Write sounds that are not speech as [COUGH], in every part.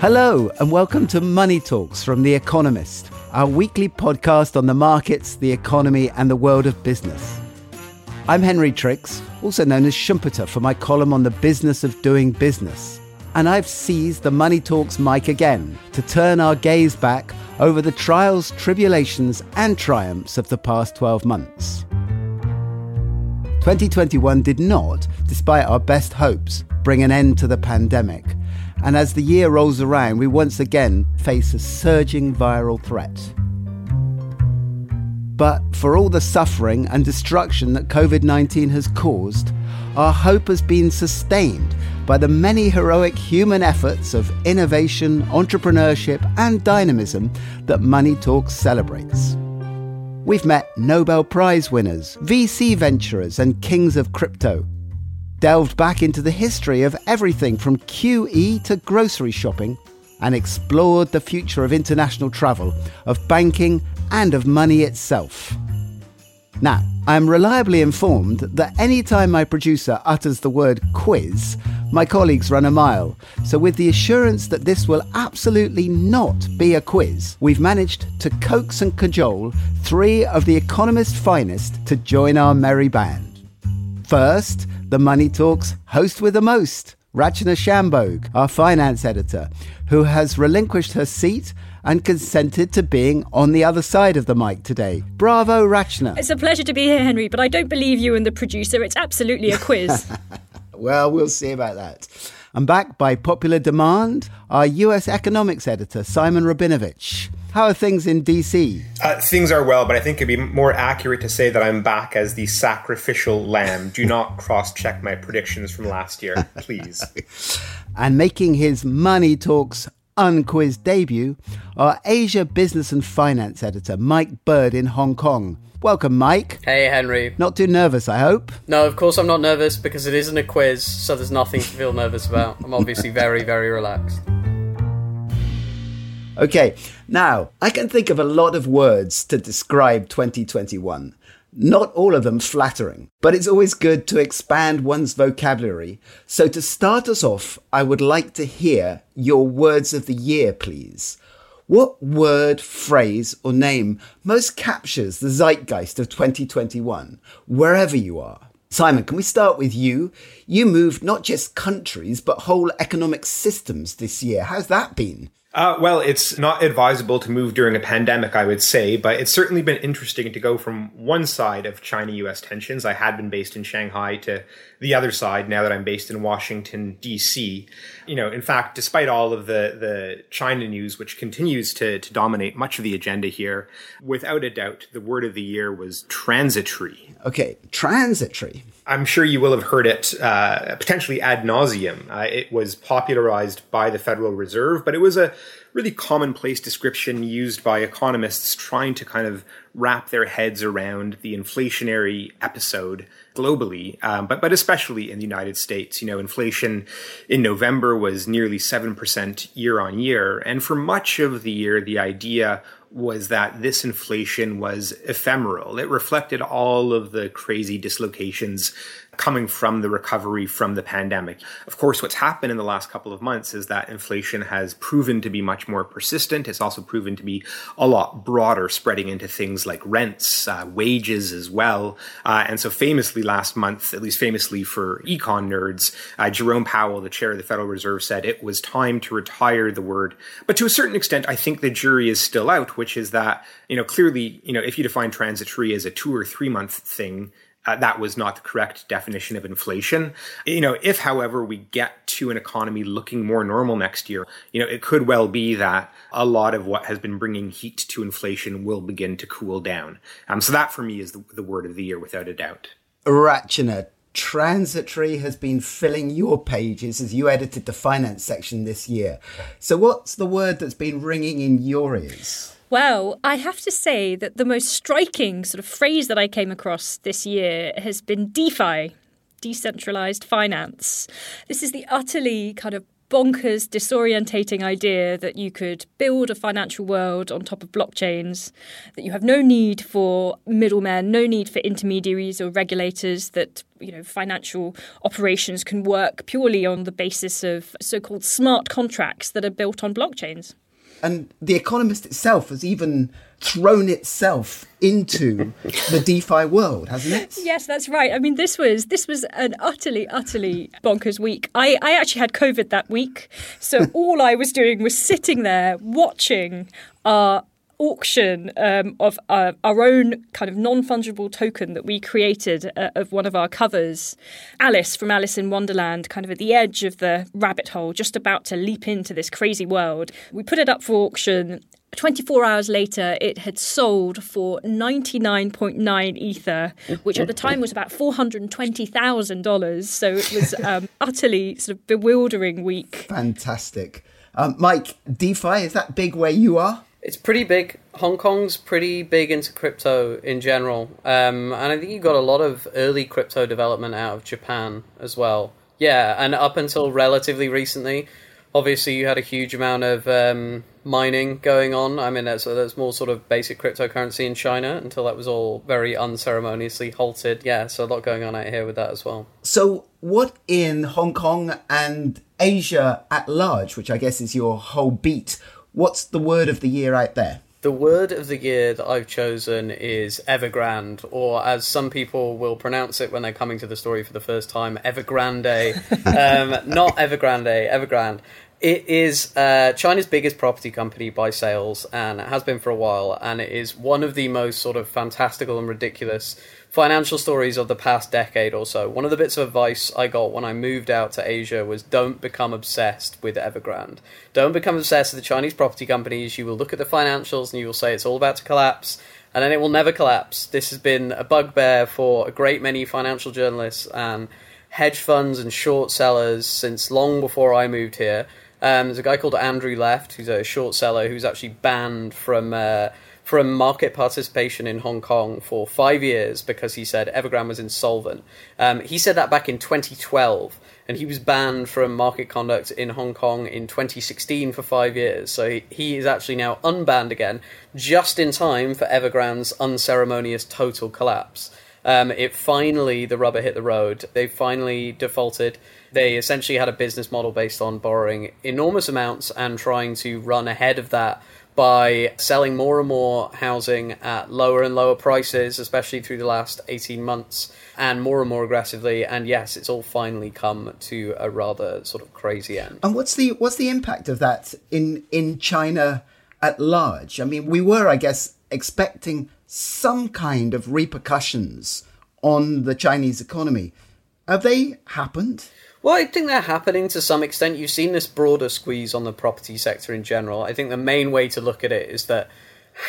Hello, and welcome to Money Talks from The Economist, our weekly podcast on the markets, the economy, and the world of business. I'm Henry Tricks, also known as Schumpeter, for my column on the business of doing business. And I've seized the Money Talks mic again to turn our gaze back over the trials, tribulations, and triumphs of the past 12 months. 2021 did not, despite our best hopes, bring an end to the pandemic. And as the year rolls around, we once again face a surging viral threat. But for all the suffering and destruction that COVID 19 has caused, our hope has been sustained by the many heroic human efforts of innovation, entrepreneurship, and dynamism that Money Talks celebrates. We've met Nobel Prize winners, VC venturers, and kings of crypto, delved back into the history of everything from QE to grocery shopping, and explored the future of international travel, of banking, and of money itself. Now, I am reliably informed that any time my producer utters the word quiz, my colleagues run a mile. So, with the assurance that this will absolutely not be a quiz, we've managed to coax and cajole three of the Economist's finest to join our merry band. First, the Money Talks host with the most, Rachna Shanbhogue, our finance editor, who has relinquished her seat and consented to being on the other side of the mic today. Bravo, Rachna. It's a pleasure to be here, Henry, but I don't believe you and the producer. It's absolutely a quiz. [LAUGHS] well, we'll see about that. I'm back by popular demand, our US economics editor, Simon Rabinovich. How are things in DC? Uh, things are well, but I think it'd be more accurate to say that I'm back as the sacrificial lamb. Do not [LAUGHS] cross check my predictions from last year, please. [LAUGHS] and making his Money Talks unquiz debut, our Asia Business and Finance editor, Mike Bird in Hong Kong. Welcome, Mike. Hey, Henry. Not too nervous, I hope. No, of course I'm not nervous because it isn't a quiz, so there's nothing to feel nervous about. I'm obviously very, very relaxed. Okay, now I can think of a lot of words to describe 2021. Not all of them flattering, but it's always good to expand one's vocabulary. So to start us off, I would like to hear your words of the year, please. What word, phrase, or name most captures the zeitgeist of 2021, wherever you are? Simon, can we start with you? You moved not just countries, but whole economic systems this year. How's that been? Uh, well, it's not advisable to move during a pandemic, I would say, but it's certainly been interesting to go from one side of China US tensions. I had been based in Shanghai to the other side now that I'm based in Washington, D.C. You know, in fact, despite all of the, the China news, which continues to, to dominate much of the agenda here, without a doubt, the word of the year was transitory. Okay, transitory. I'm sure you will have heard it uh, potentially ad nauseum. Uh, it was popularized by the Federal Reserve, but it was a really commonplace description used by economists trying to kind of wrap their heads around the inflationary episode globally, um, but but especially in the United States. You know, inflation in November was nearly seven percent year on year, and for much of the year, the idea was that this inflation was ephemeral. It reflected all of the crazy dislocations coming from the recovery from the pandemic. Of course, what's happened in the last couple of months is that inflation has proven to be much more persistent. It's also proven to be a lot broader, spreading into things like rents, uh, wages as well. Uh, and so, famously, last month, at least famously for econ nerds, uh, Jerome Powell, the chair of the Federal Reserve, said it was time to retire the word. But to a certain extent, I think the jury is still out, which is that, you know, clearly, you know, if you define transitory as a two or three month thing, uh, that was not the correct definition of inflation. You know, if, however, we get to an economy looking more normal next year, you know, it could well be that a lot of what has been bringing heat to inflation will begin to cool down. Um, so that for me is the, the word of the year without a doubt. Rachna, transitory has been filling your pages as you edited the finance section this year. So, what's the word that's been ringing in your ears? Well, I have to say that the most striking sort of phrase that I came across this year has been DeFi, decentralized finance. This is the utterly kind of bonkers, disorientating idea that you could build a financial world on top of blockchains, that you have no need for middlemen, no need for intermediaries or regulators, that you know financial operations can work purely on the basis of so-called smart contracts that are built on blockchains. And The Economist itself has even thrown itself into the DeFi world, hasn't it? Yes, that's right. I mean, this was this was an utterly, utterly bonkers week. I, I actually had COVID that week, so [LAUGHS] all I was doing was sitting there watching our auction um, of uh, our own kind of non fungible token that we created uh, of one of our covers. Alice from Alice in Wonderland, kind of at the edge of the rabbit hole, just about to leap into this crazy world. We put it up for auction. 24 hours later, it had sold for 99.9 Ether, which at the time was about $420,000. So it was [LAUGHS] um, utterly sort of bewildering week. Fantastic. Um, Mike, DeFi, is that big where you are? It's pretty big. Hong Kong's pretty big into crypto in general, um, and I think you got a lot of early crypto development out of Japan as well. Yeah, and up until relatively recently, obviously you had a huge amount of um, mining going on. I mean, that's that's more sort of basic cryptocurrency in China until that was all very unceremoniously halted. Yeah, so a lot going on out here with that as well. So, what in Hong Kong and Asia at large, which I guess is your whole beat, What's the word of the year out there? The word of the year that I've chosen is Evergrande, or as some people will pronounce it when they're coming to the story for the first time, Evergrande. [LAUGHS] um, not Evergrande, Evergrande. It is uh, China's biggest property company by sales, and it has been for a while. And it is one of the most sort of fantastical and ridiculous financial stories of the past decade or so. One of the bits of advice I got when I moved out to Asia was don't become obsessed with Evergrande. Don't become obsessed with the Chinese property companies. You will look at the financials and you will say it's all about to collapse, and then it will never collapse. This has been a bugbear for a great many financial journalists and hedge funds and short sellers since long before I moved here. Um, there's a guy called Andrew Left, who's a short seller who's actually banned from. Uh, from market participation in Hong Kong for five years because he said Evergrande was insolvent. Um, he said that back in 2012, and he was banned from market conduct in Hong Kong in 2016 for five years. So he, is actually now unbanned again, just in time for Evergrande's unceremonious total collapse. Um, it finally, the rubber hit the road. They finally defaulted. They essentially had a business model based on borrowing enormous amounts and trying to run ahead of that by selling more and more housing at lower and lower prices, especially through the last 18 months, and more and more aggressively. And yes, it's all finally come to a rather sort of crazy end. And what's the what's the impact of that in in China at large? I mean, we were, I guess, expecting some kind of repercussions on the Chinese economy. Have they happened? Well, I think they're happening to some extent. You've seen this broader squeeze on the property sector in general. I think the main way to look at it is that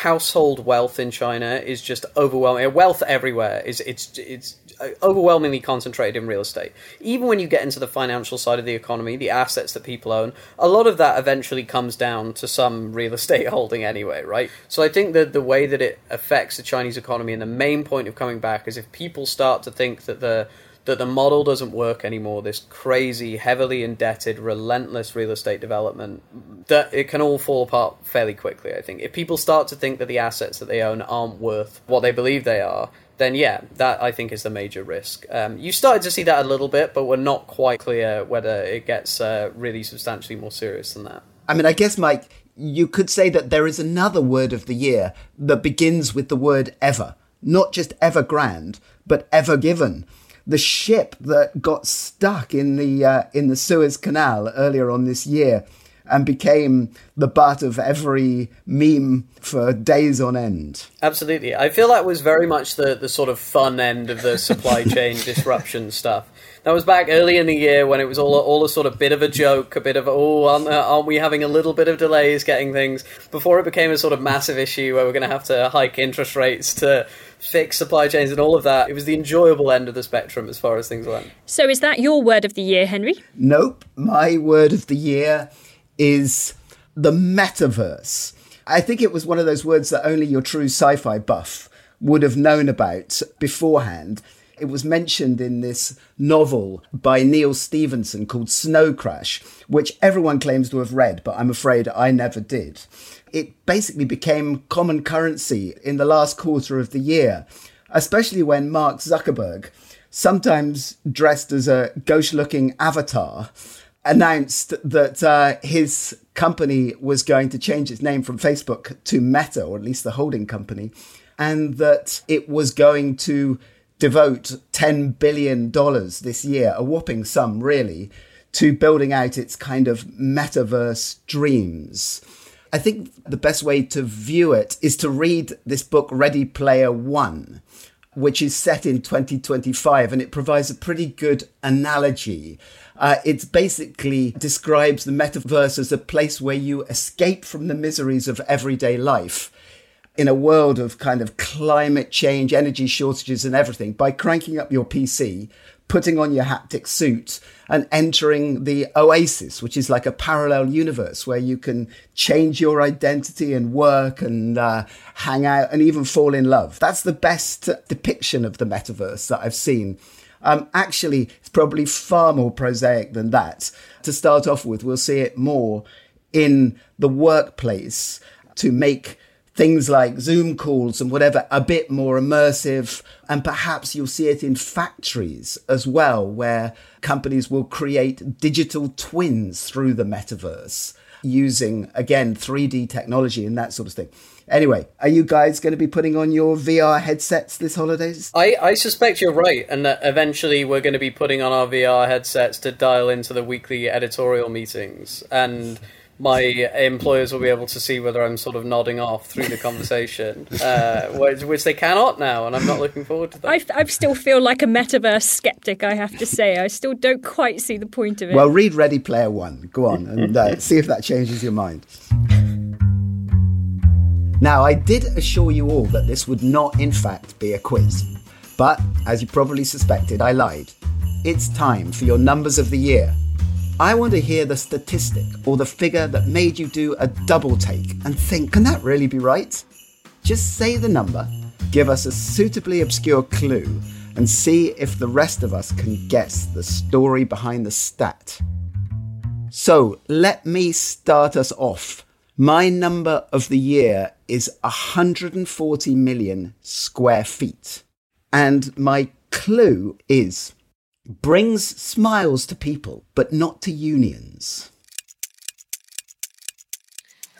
household wealth in China is just overwhelming. Wealth everywhere is it's it's overwhelmingly concentrated in real estate. Even when you get into the financial side of the economy, the assets that people own, a lot of that eventually comes down to some real estate [LAUGHS] holding anyway, right? So I think that the way that it affects the Chinese economy and the main point of coming back is if people start to think that the that the model doesn't work anymore. This crazy, heavily indebted, relentless real estate development that it can all fall apart fairly quickly. I think if people start to think that the assets that they own aren't worth what they believe they are, then yeah, that I think is the major risk. Um, you started to see that a little bit, but we're not quite clear whether it gets uh, really substantially more serious than that. I mean, I guess, Mike, you could say that there is another word of the year that begins with the word ever, not just ever grand, but ever given the ship that got stuck in the uh, in the Suez Canal earlier on this year. and became the butt of every meme for days on end. Absolutely. I feel that was very much the, the sort of fun end of the supply [LAUGHS] chain disruption stuff. That was back early in the year when it was all all a sort of bit of a joke, a bit of oh, aren't, aren't we having a little bit of delays getting things before it became a sort of massive issue where we're going to have to hike interest rates to fix supply chains and all of that. It was the enjoyable end of the spectrum as far as things went. So, is that your word of the year, Henry? Nope. My word of the year is the metaverse. I think it was one of those words that only your true sci fi buff would have known about beforehand. It was mentioned in this novel by Neal Stephenson called Snow Crash, which everyone claims to have read, but I'm afraid I never did. It basically became common currency in the last quarter of the year, especially when Mark Zuckerberg, sometimes dressed as a gauche looking avatar, announced that uh, his company was going to change its name from Facebook to Meta, or at least the holding company, and that it was going to devote $10 billion this year, a whopping sum really, to building out its kind of metaverse dreams. I think the best way to view it is to read this book, Ready Player One, which is set in 2025, and it provides a pretty good analogy. Uh, it basically describes the metaverse as a place where you escape from the miseries of everyday life in a world of kind of climate change, energy shortages, and everything by cranking up your PC, putting on your haptic suit, and entering the Oasis, which is like a parallel universe where you can change your identity and work and uh, hang out and even fall in love. That's the best depiction of the metaverse that I've seen. Um, actually, it's probably far more prosaic than that. To start off with, we'll see it more in the workplace to make things like Zoom calls and whatever a bit more immersive. And perhaps you'll see it in factories as well, where companies will create digital twins through the metaverse using, again, 3D technology and that sort of thing. Anyway, are you guys going to be putting on your VR headsets this holidays? I, I suspect you're right, and that eventually we're going to be putting on our VR headsets to dial into the weekly editorial meetings. And my employers will be able to see whether I'm sort of nodding off through the conversation, uh, which, which, they cannot now, and I'm not looking forward to that. I, I still feel like a metaverse skeptic, I have to say. I still don't quite see the point of it. Well, read Ready Player One. Go on and uh, see if that changes your mind. Now, I did assure you all that this would not, in fact, be a quiz. But, as you probably suspected, I lied. It's time for your numbers of the year I want to hear the statistic or the figure that made you do a double take and think, can that really be right? Just say the number, give us a suitably obscure clue, and see if the rest of us can guess the story behind the stat. So let me start us off. My number of the year is 140 million square feet. And my clue is brings smiles to people, but not to unions.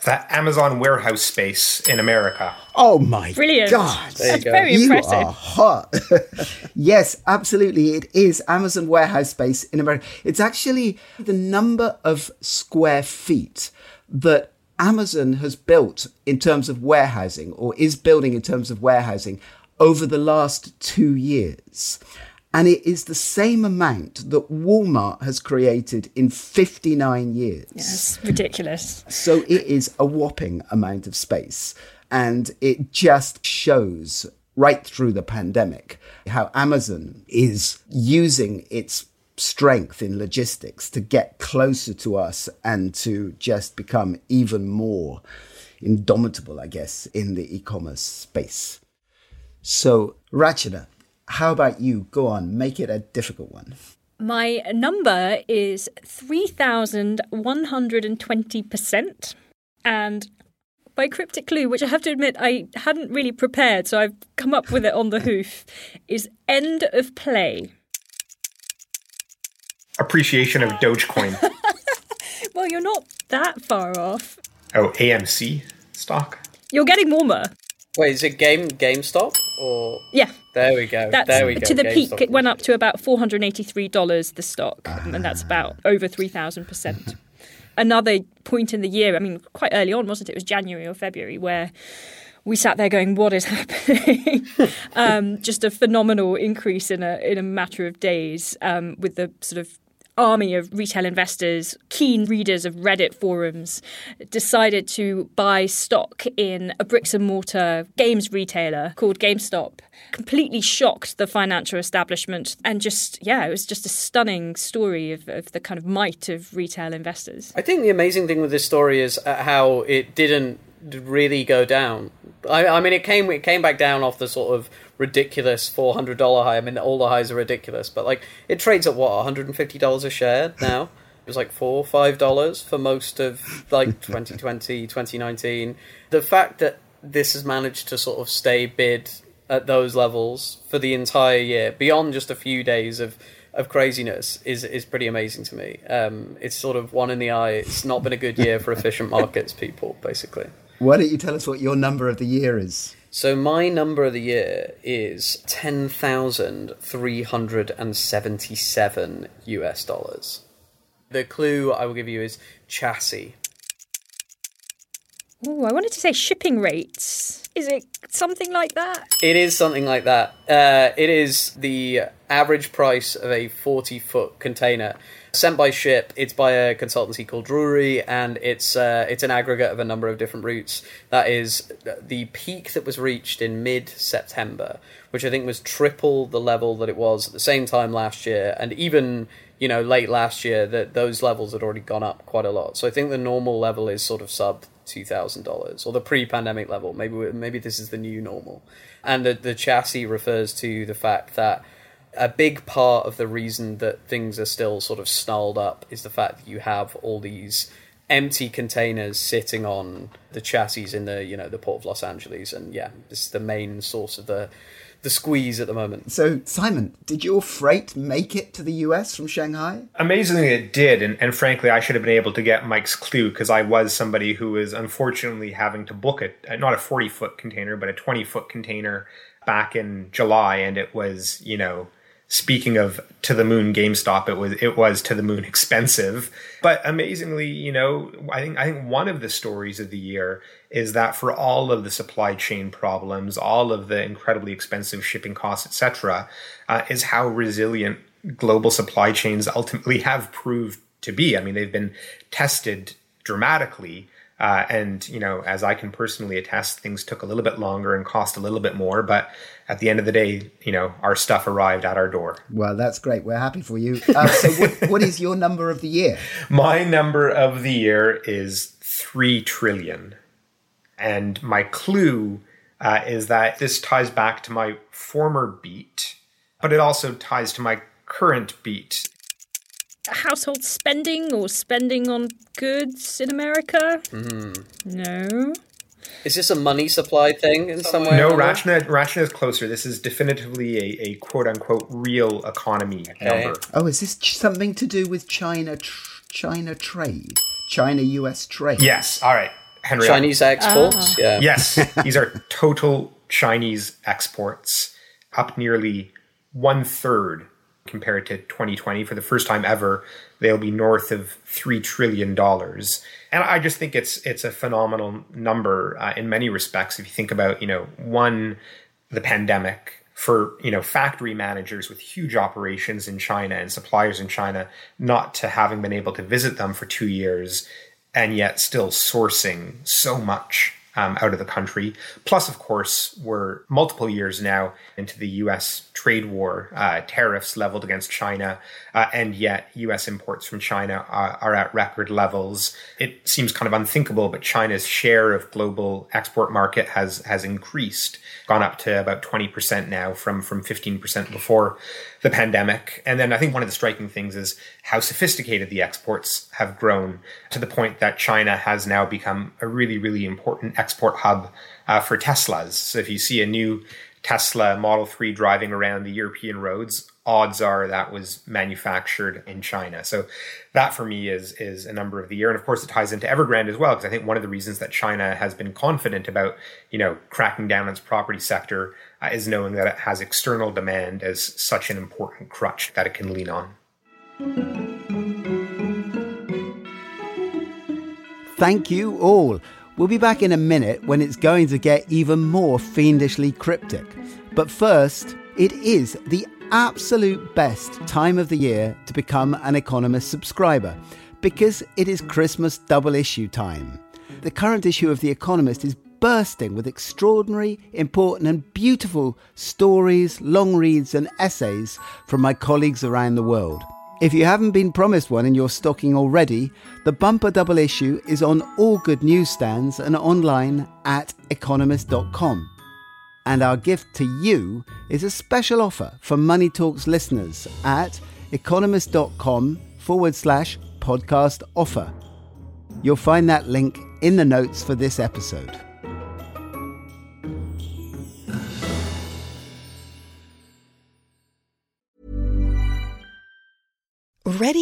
That Amazon warehouse space in America. Oh my Brilliant. god. That's go. very you impressive. Are hot. [LAUGHS] yes, absolutely. It is Amazon warehouse space in America. It's actually the number of square feet that Amazon has built in terms of warehousing or is building in terms of warehousing over the last two years and it is the same amount that Walmart has created in 59 years. Yes, ridiculous. So it is a whopping amount of space. And it just shows right through the pandemic how Amazon is using its strength in logistics to get closer to us and to just become even more indomitable, I guess, in the e commerce space. So, Rachna, how about you? Go on, make it a difficult one. My number is 3,120%. And my cryptic clue, which I have to admit I hadn't really prepared, so I've come up with it on the [LAUGHS] hoof, is end of play. Appreciation of Dogecoin. [LAUGHS] well, you're not that far off. Oh, AMC stock? You're getting warmer. Wait, is it game GameStop or yeah? There we go. That's, there we go. To the GameStop peak, it went up to about four hundred eighty-three dollars the stock, and that's about over three thousand percent. another point in the year. I mean, quite early on, wasn't it? It was January or February where we sat there going, "What is [LAUGHS] happening?" um, just a phenomenal increase in a in a matter of days um, with the sort of army of retail investors, keen readers of Reddit forums, decided to buy stock in a bricks and mortar games retailer called GameStop. Completely shocked the financial establishment and just, yeah, it was just a stunning story of, of the kind of might of retail investors. I think the amazing thing with this story is uh, how it didn't really go down. I, I mean, it came it came back down off the sort of ridiculous four hundred dollar high. I mean, all the highs are ridiculous, but like it trades at what one hundred and fifty dollars a share now. It was like four five dollars for most of like [LAUGHS] 2020, 2019. The fact that this has managed to sort of stay bid at those levels for the entire year, beyond just a few days of of craziness, is is pretty amazing to me. Um, it's sort of one in the eye. It's not been a good year for efficient markets people, basically. Why don't you tell us what your number of the year is? So my number of the year is ten thousand three hundred and seventy-seven US dollars. The clue I will give you is chassis. Oh, I wanted to say shipping rates. Is it something like that? It is something like that. Uh, it is the average price of a forty-foot container sent by ship. It's by a consultancy called Drewry, and it's uh, it's an aggregate of a number of different routes. That is the peak that was reached in mid September, which I think was triple the level that it was at the same time last year, and even you know late last year that those levels had already gone up quite a lot. So I think the normal level is sort of sub two thousand dollars or the pre-pandemic level. Maybe maybe this is the new normal, and the the chassis refers to the fact that a big part of the reason that things are still sort of snarled up is the fact that you have all these empty containers sitting on the chassis in the you know the port of Los Angeles, and yeah, this is the main source of the the squeeze at the moment. So, Simon, did your freight make it to the US from Shanghai? Amazingly, it did. And, and frankly, I should have been able to get Mike's clue because I was somebody who was unfortunately having to book it, not a 40 foot container, but a 20 foot container back in July. And it was, you know, speaking of to the moon GameStop, it was it was to the moon expensive. But amazingly, you know, I think I think one of the stories of the year is that for all of the supply chain problems, all of the incredibly expensive shipping costs, etc., uh, is how resilient global supply chains ultimately have proved to be. I mean, they've been tested dramatically. Uh, and you know, as I can personally attest, things took a little bit longer and cost a little bit more, but at the end of the day, you know, our stuff arrived at our door. Well, that's great. We're happy for you. Uh, so, what, [LAUGHS] what is your number of the year? My number of the year is three trillion, and my clue uh, is that this ties back to my former beat, but it also ties to my current beat. Household spending or spending on goods in America? Mm. No. Is this a money supply thing in some way? No, Rachna, Rachna is closer. This is definitively a, a quote unquote real economy okay. number. Oh, is this ch- something to do with China tr- China trade? China US trade? Yes. All right. Henry. Chinese exports? Ah. Yeah. Yes. [LAUGHS] These are total Chinese exports, up nearly one third compared to 2020 for the first time ever they'll be north of three trillion dollars, and I just think it's it's a phenomenal number uh, in many respects. If you think about, you know, one, the pandemic for you know factory managers with huge operations in China and suppliers in China not to having been able to visit them for two years, and yet still sourcing so much um, out of the country. Plus, of course, we're multiple years now into the U.S. trade war, uh, tariffs leveled against China, uh, and yet U.S. imports from China are, are, at record levels. It seems kind of unthinkable, but China's share of global export market has has increased, gone up to about twenty percent now from from fifteen percent before the pandemic. And then I think one of the striking things is how sophisticated the exports have grown to the point that China has now become a really, really important export hub uh, for Teslas. So if you see a new Tesla Model 3 driving around the European roads, odds are that was manufactured in China. So that for me is is a number of the year. And of course it ties into Evergrande as well, because I think one of the reasons that China has been confident about, you know, cracking down on its property sector uh, is knowing that it has external demand as such an important crutch that it can lean on. Thank you all. We'll be back in a minute when it's going to get even more fiendishly cryptic. But first, it is the absolute best time of the year to become an Economist subscriber because it is Christmas double issue time. The current issue of The Economist is bursting with extraordinary, important, and beautiful stories, long reads, and essays from my colleagues around the world. If you haven't been promised one in your stocking already, the bumper double issue is on all good newsstands and online at economist.com. And our gift to you is a special offer for Money Talks listeners at economist.com forward slash podcast offer. You'll find that link in the notes for this episode.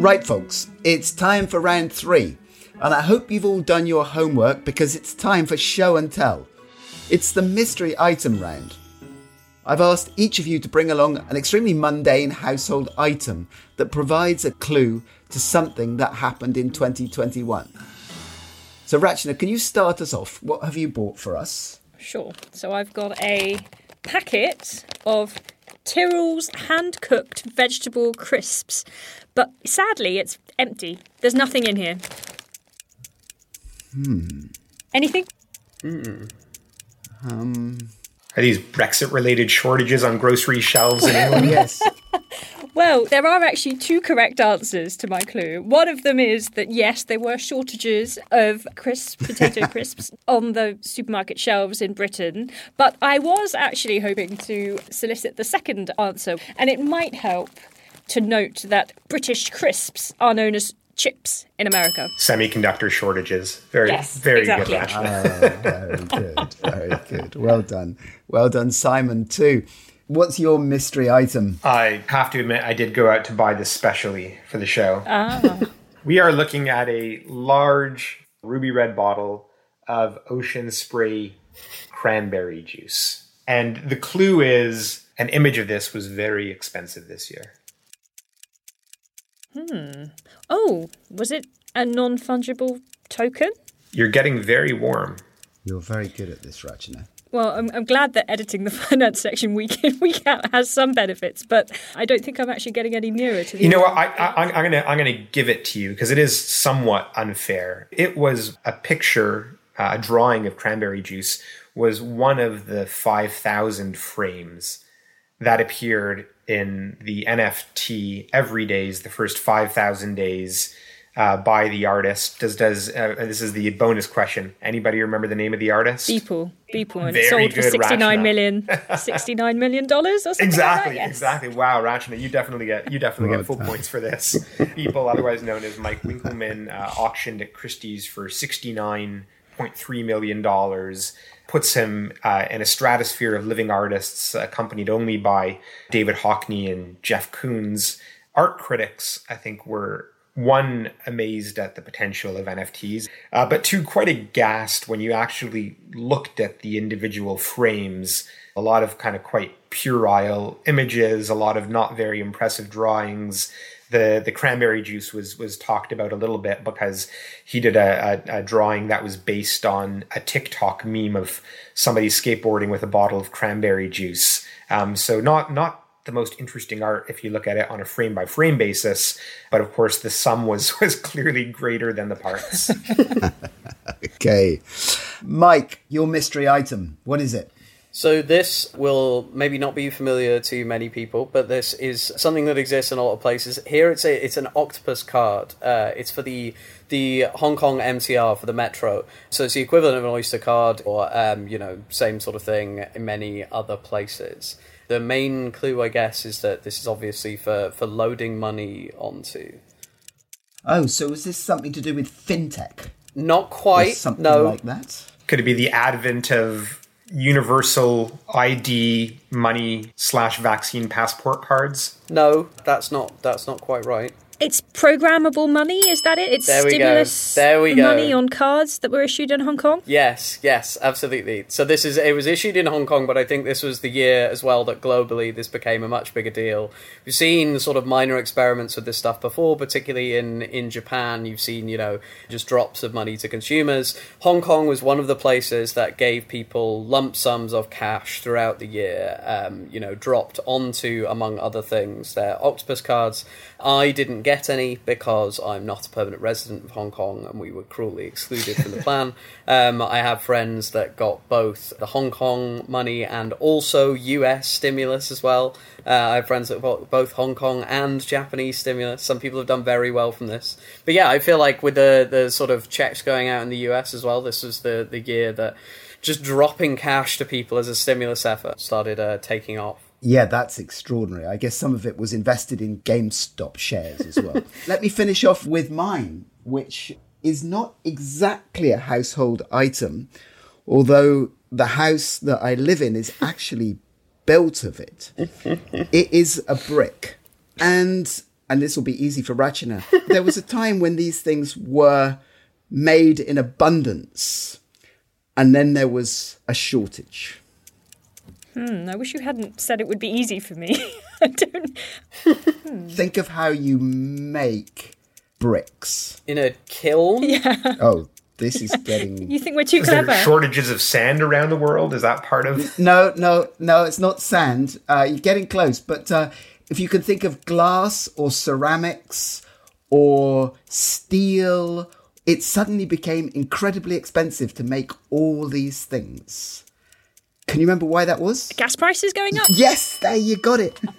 Right, folks, it's time for round three, and I hope you've all done your homework because it's time for show and tell. It's the mystery item round. I've asked each of you to bring along an extremely mundane household item that provides a clue to something that happened in 2021. So, Rachna, can you start us off? What have you bought for us? Sure. So I've got a packet of Tyrrell's hand cooked vegetable crisps, but sadly it's empty. There's nothing in here. Hmm. Anything? Are these Brexit related shortages on grocery shelves in England? [LAUGHS] Yes. Well, there are actually two correct answers to my clue. One of them is that yes, there were shortages of crisp potato [LAUGHS] crisps on the supermarket shelves in Britain, but I was actually hoping to solicit the second answer, and it might help to note that British crisps are known as chips in America. Semiconductor shortages. Very, Yes, very exactly. good, Rachna. Oh, very good. Very good. Well done. Well done, Simon, too. What's your mystery item? I have to admit, I did go out to buy this specially for the show. Ah. [LAUGHS] We are looking at a large ruby red bottle of ocean spray cranberry juice. And the clue is an image of this was very expensive this year. Hmm. Oh, was it a non fungible token? You're getting very warm. You're very good at this, Rachna. Well, I'm, I'm glad that editing the [LAUGHS] finance section week in, week out has some benefits, but I don't think I'm actually getting any nearer to the. You know what? I, I, I'm gonna I'm gonna give it to you because it is somewhat unfair. It was a picture, uh, a drawing of cranberry juice was one of the five thousand frames that appeared in the NFT every days, the first five thousand days. Uh, by the artist. Does does uh, this is the bonus question? Anybody remember the name of the artist? Beeple, Beeple, and Very it sold for good, sixty nine Rachna. million, [LAUGHS] sixty-nine million dollars or something Exactly, like. Yes. exactly. Wow, Rachna, you definitely get you definitely get full done. points for this. Beeple, otherwise known as Mike Winkelmann, uh, auctioned at Christie's for sixty nine point three million dollars. Puts him uh, in a stratosphere of living artists, accompanied only by David Hockney and Jeff Koons. Art critics, I think, were one amazed at the potential of NFTs, uh, but two quite aghast when you actually looked at the individual frames. A lot of kind of quite puerile images, a lot of not very impressive drawings. The the cranberry juice was was talked about a little bit because he did a, a, a drawing that was based on a TikTok meme of somebody skateboarding with a bottle of cranberry juice. Um, so not not the most interesting art if you look at it on a frame by frame basis. But of course, the sum was [LAUGHS] was clearly greater than the parts. [LAUGHS] Okay. Mike, your mystery item. What is it? So this will maybe not be familiar to many people, but this is something that exists in a lot of places. Here, it's a it's an octopus card. Uh, it's for the the Hong Kong MTR for the Metro. So it's the equivalent of an Oyster card, or um, you know, same sort of thing in many other places. The main clue, I guess, is that this is obviously for, for loading money onto. Oh, so is this something to do with fintech? Not Or quite. something no. like that? Could it be the advent of universal ID money slash vaccine passport cards? No, that's not that's not quite right. It's programmable money, is that it? It's There we go. stimulus There we go. money on cards that were issued in Hong Kong? Yes, yes, absolutely. So this is it was issued in Hong Kong, but I think this was the year as well that globally this became a much bigger deal. We've seen sort of minor experiments with this stuff before, particularly in in Japan. You've seen you know just drops of money to consumers. Hong Kong was one of the places that gave people lump sums of cash throughout the year. Um, you know, dropped onto among other things their octopus cards. I didn't get any because I'm not a permanent resident of Hong Kong, and we were cruelly excluded from the [LAUGHS] plan. Um, I have friends that got both the Hong Kong money and also US stimulus as well. Uh, I have friends that got both Hong Kong and Japanese stimulus. Some people have done very well from this. But yeah, I feel like with the, the sort of checks going out in the US as well, this was the, the year that just dropping cash to people as a stimulus effort started uh, taking off. Yeah, that's extraordinary. I guess some of it was invested in GameStop shares as well. [LAUGHS] Let me finish off with mine, which is not exactly a household item, although the house that I live in is actually built of it. [LAUGHS] it is a brick. And and this will be easy for Rachna. There was a time when these things were made in abundance, and then there was a shortage. Hmm, I wish you hadn't said it would be easy for me. [LAUGHS] I don't. [LAUGHS] Think of how you make bricks. In a kiln? Oh, this is [LAUGHS] getting. You think we're too Is there clever? shortages of sand around the world? Is that part of? No, no, no, it's not sand. Uh, you're getting close. But uh, if you can think of glass or ceramics or steel, it suddenly became incredibly expensive to make all these things. Can you remember why that was? Gas prices going up. Yes, there you got it. [LAUGHS]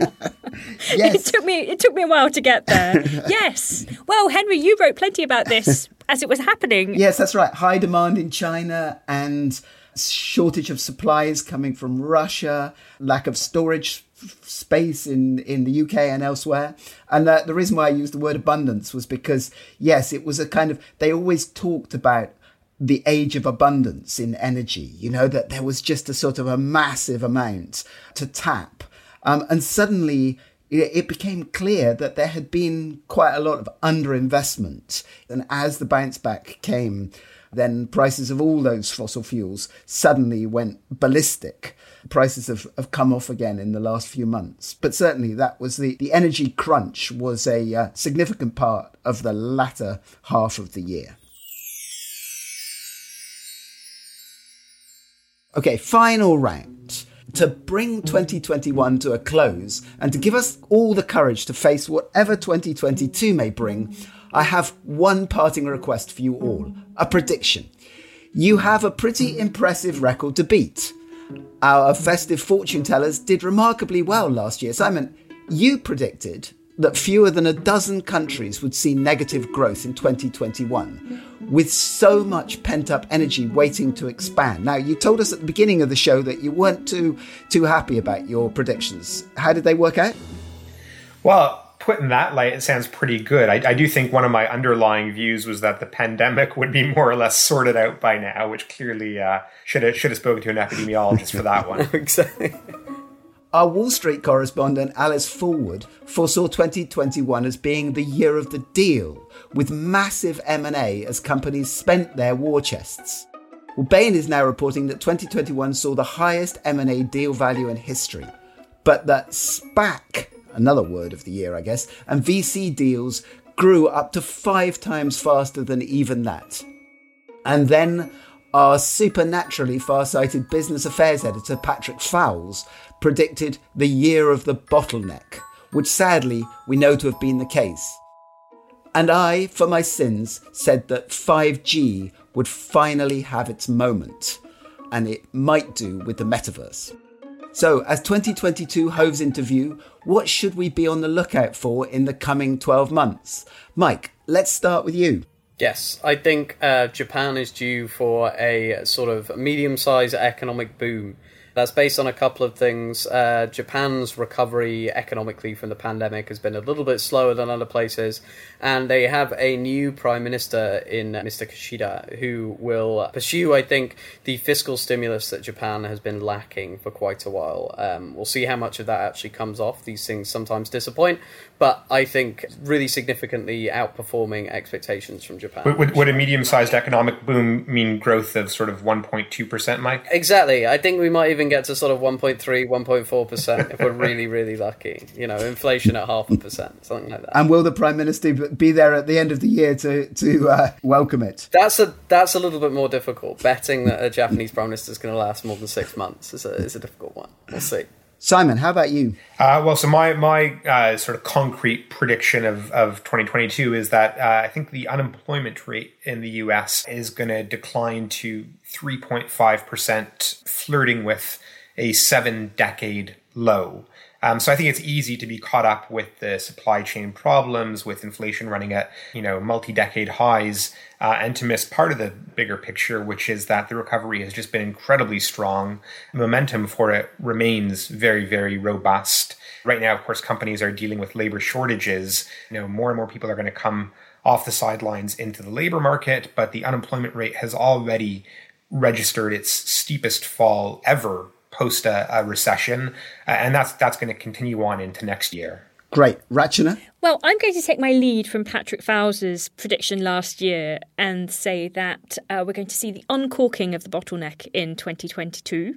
yes. It took me. It took me a while to get there. [LAUGHS] yes. Well, Henry, you wrote plenty about this [LAUGHS] as it was happening. Yes, that's right. High demand in China and shortage of supplies coming from Russia, lack of storage space in, in the UK and elsewhere. And uh, the reason why I used the word abundance was because, yes, it was a kind of, they always talked about the age of abundance in energy, you know, that there was just a sort of a massive amount to tap. Um, and suddenly it became clear that there had been quite a lot of underinvestment. And as the bounce back came, then prices of all those fossil fuels suddenly went ballistic. Prices have, have come off again in the last few months. But certainly that was the, the energy crunch was a uh, significant part of the latter half of the year. Okay, final round. To bring 2021 to a close and to give us all the courage to face whatever 2022 may bring, I have one parting request for you all a prediction. You have a pretty impressive record to beat. Our festive fortune tellers did remarkably well last year. Simon, you predicted that fewer than a dozen countries would see negative growth in 2021, with so much pent up energy waiting to expand. Now, you told us at the beginning of the show that you weren't too too happy about your predictions. How did they work out? Well, put in that light, it sounds pretty good. I, I do think one of my underlying views was that the pandemic would be more or less sorted out by now, which clearly uh, should have should have spoken to an epidemiologist for that one. [LAUGHS] exactly. Our Wall Street correspondent Alice Fulwood foresaw 2021 as being the year of the deal, with massive M&A as companies spent their war chests. Well, Bain is now reporting that 2021 saw the highest M&A deal value in history, but that SPAC, another word of the year, I guess, and VC deals grew up to five times faster than even that. And then our supernaturally far-sighted business affairs editor Patrick Foulis predicted the year of the bottleneck, which sadly we know to have been the case. And I, for my sins, said that 5G would finally have its moment, and it might do with the metaverse. So, as 2022 hoves into view, what should we be on the lookout for in the coming 12 months? Mike, let's start with you. Yes, I think uh, Japan is due for a sort of medium-sized economic boom. That's based on a couple of things. Uh, Japan's recovery economically from the pandemic has been a little bit slower than other places, and they have a new prime minister in Mr. Kishida who will pursue, I think, the fiscal stimulus that Japan has been lacking for quite a while. Um, we'll see how much of that actually comes off. These things sometimes disappoint, but I think really significantly outperforming expectations from Japan. Would, would, would a medium sized economic boom mean growth of sort of 1.2%, Mike? Exactly. I think we might even get to sort of 1.3, 1.4% if we're really, really lucky. You know, inflation at half a percent, something like that. And will the Prime Minister be there at the end of the year to, to uh, welcome it? That's a, that's a little bit more difficult. Betting that a Japanese Prime Minister is going to last more than six months is a, is a difficult one. We'll see. Simon, how about you? Uh, well, so my my uh, sort of concrete prediction of, of 2022 is that uh, I think the unemployment rate in the U.S. is going to decline to 3.5 percent, flirting with a seven decade low. Um, so I think it's easy to be caught up with the supply chain problems, with inflation running at you know multi-decade highs, uh, and to miss part of the bigger picture, which is that the recovery has just been incredibly strong. Momentum for it remains very, very robust. Right now, of course, companies are dealing with labor shortages. You know, more and more people are going to come off the sidelines into the labor market, but the unemployment rate has already registered its steepest fall ever post a, a recession, uh, and that's that's going to continue on into next year. Great. Rachna? Well, I'm going to take my lead from Patrick Foulis's prediction last year and say that uh, we're going to see the uncorking of the bottleneck in 2022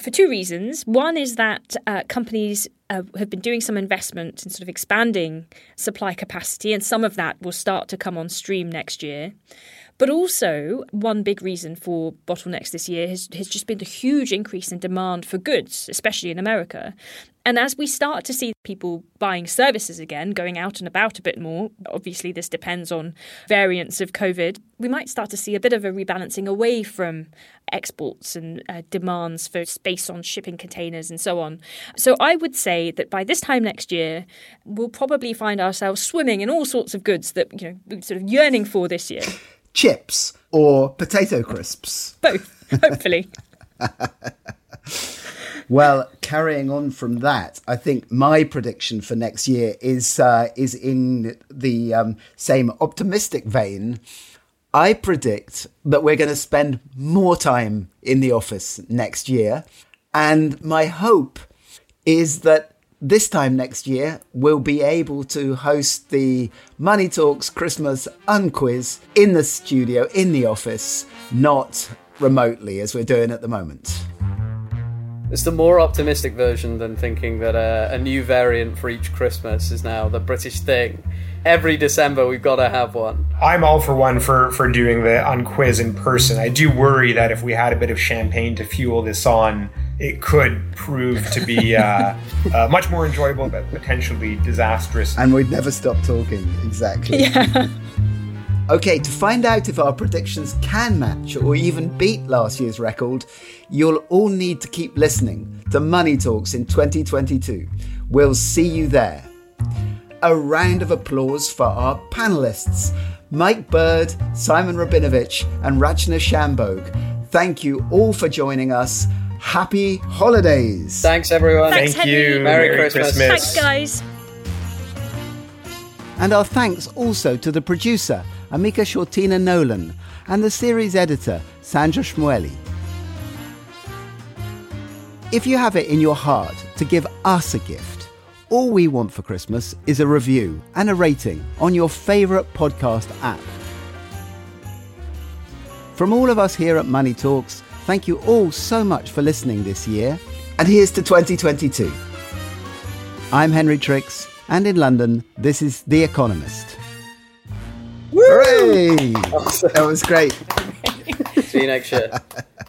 for two reasons. One is that uh, companies uh, have been doing some investment in sort of expanding supply capacity, and some of that will start to come on stream next year. But also, one big reason for bottlenecks this year has, has just been the huge increase in demand for goods, especially in America. And as we start to see people buying services again, going out and about a bit more, obviously this depends on variants of COVID, we might start to see a bit of a rebalancing away from exports and uh, demands for space on shipping containers and so on. So I would say that by this time next year, we'll probably find ourselves swimming in all sorts of goods that you know sort of yearning for this year. Chips or potato crisps? Both, [LAUGHS] hopefully. [LAUGHS] Well, carrying on from that, I think my prediction for next year is uh, is in the um, same optimistic vein. I predict that we're going to spend more time in the office next year, and my hope is that this time next year we'll be able to host the Money Talks Christmas Unquiz in the studio, in the office, not remotely as we're doing at the moment. It's the more optimistic version than thinking that uh, a new variant for each Christmas is now the British thing. Every December, we've got to have one. I'm all for one for, for doing the unquiz in person. I do worry that if we had a bit of champagne to fuel this on, it could prove to be uh, [LAUGHS] uh, much more enjoyable, but potentially disastrous. And we'd never stop talking, exactly. Yeah. [LAUGHS] Okay, to find out if our predictions can match or even beat last year's record, you'll all need to keep listening to Money Talks in 2022. We'll see you there. A round of applause for our panelists Mike Bird, Simon Rabinovitch, and Rachna Shanbhogue. Thank you all for joining us. Happy holidays. Thanks, everyone. Thanks, Thank Henry. you. Merry Christmas. Thanks, guys. And our thanks also to the producer, Amika Shortina Nolan, and the series editor, Sandra Shmueli. If you have it in your heart to give us a gift, all we want for Christmas is a review and a rating on your favourite podcast app. From all of us here at Money Talks, thank you all so much for listening this year. And here's to 2022. I'm Henry Tricks, and in London, this is The Economist. Woo! Hooray! That was great. [LAUGHS] See you next year. [LAUGHS]